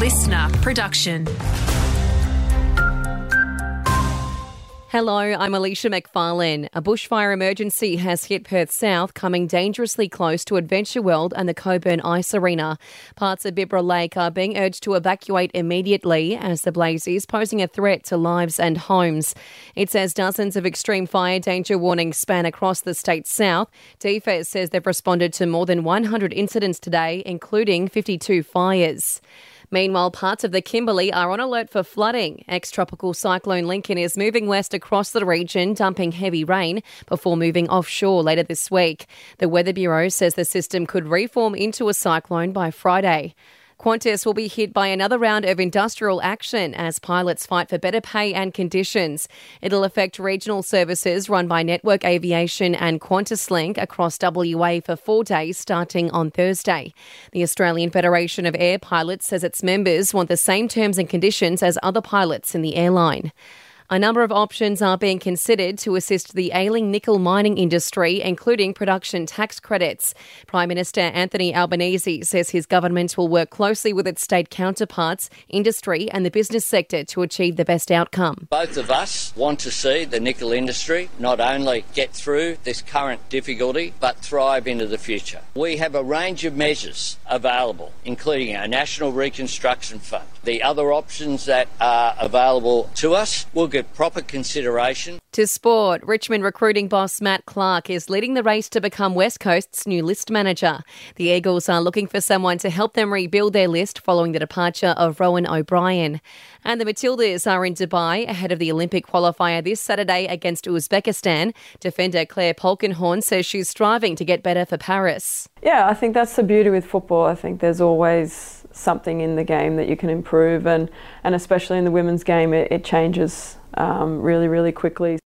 listener production. Hello, I'm Alicia McFarlane. A bushfire emergency has hit Perth South, coming dangerously close to Adventure World and the Cockburn Ice Arena. Parts of Bibra Lake are being urged to evacuate immediately as the blaze is posing a threat to lives and homes. It says dozens of extreme fire danger warnings span across the state south. DFES says they've responded to more than 100 incidents today, including 52 fires. Meanwhile, parts of the Kimberley are on alert for flooding. Ex tropical cyclone Lincoln is moving west across the region, dumping heavy rain before moving offshore later this week. The Weather Bureau says the system could reform into a cyclone by Friday. Qantas will be hit by another round of industrial action as pilots fight for better pay and conditions. It'll affect regional services run by Network Aviation and QantasLink across WA for four days starting on Thursday. The Australian Federation of Air Pilots says its members want the same terms and conditions as other pilots in the airline. A number of options are being considered to assist the ailing nickel mining industry, including production tax credits. Prime Minister Anthony Albanese says his government will work closely with its state counterparts, industry, and the business sector to achieve the best outcome. Both of us want to see the nickel industry not only get through this current difficulty, but thrive into the future. We have a range of measures available, including our National Reconstruction Fund. The other options that are available to us will get proper consideration. To sport, Richmond recruiting boss Matt Clark is leading the race to become West Coast's new list manager. The Eagles are looking for someone to help them rebuild their list following the departure of Rohan O'Brien. And the Matildas are in Dubai ahead of the Olympic qualifier this Saturday against Uzbekistan. Defender Clare Polkinghorne says she's striving to get better for Paris. Yeah, I think that's the beauty with football. I think there's always something in the game that you can improve, and, and especially in the women's game, it, it changes um, really, really quickly.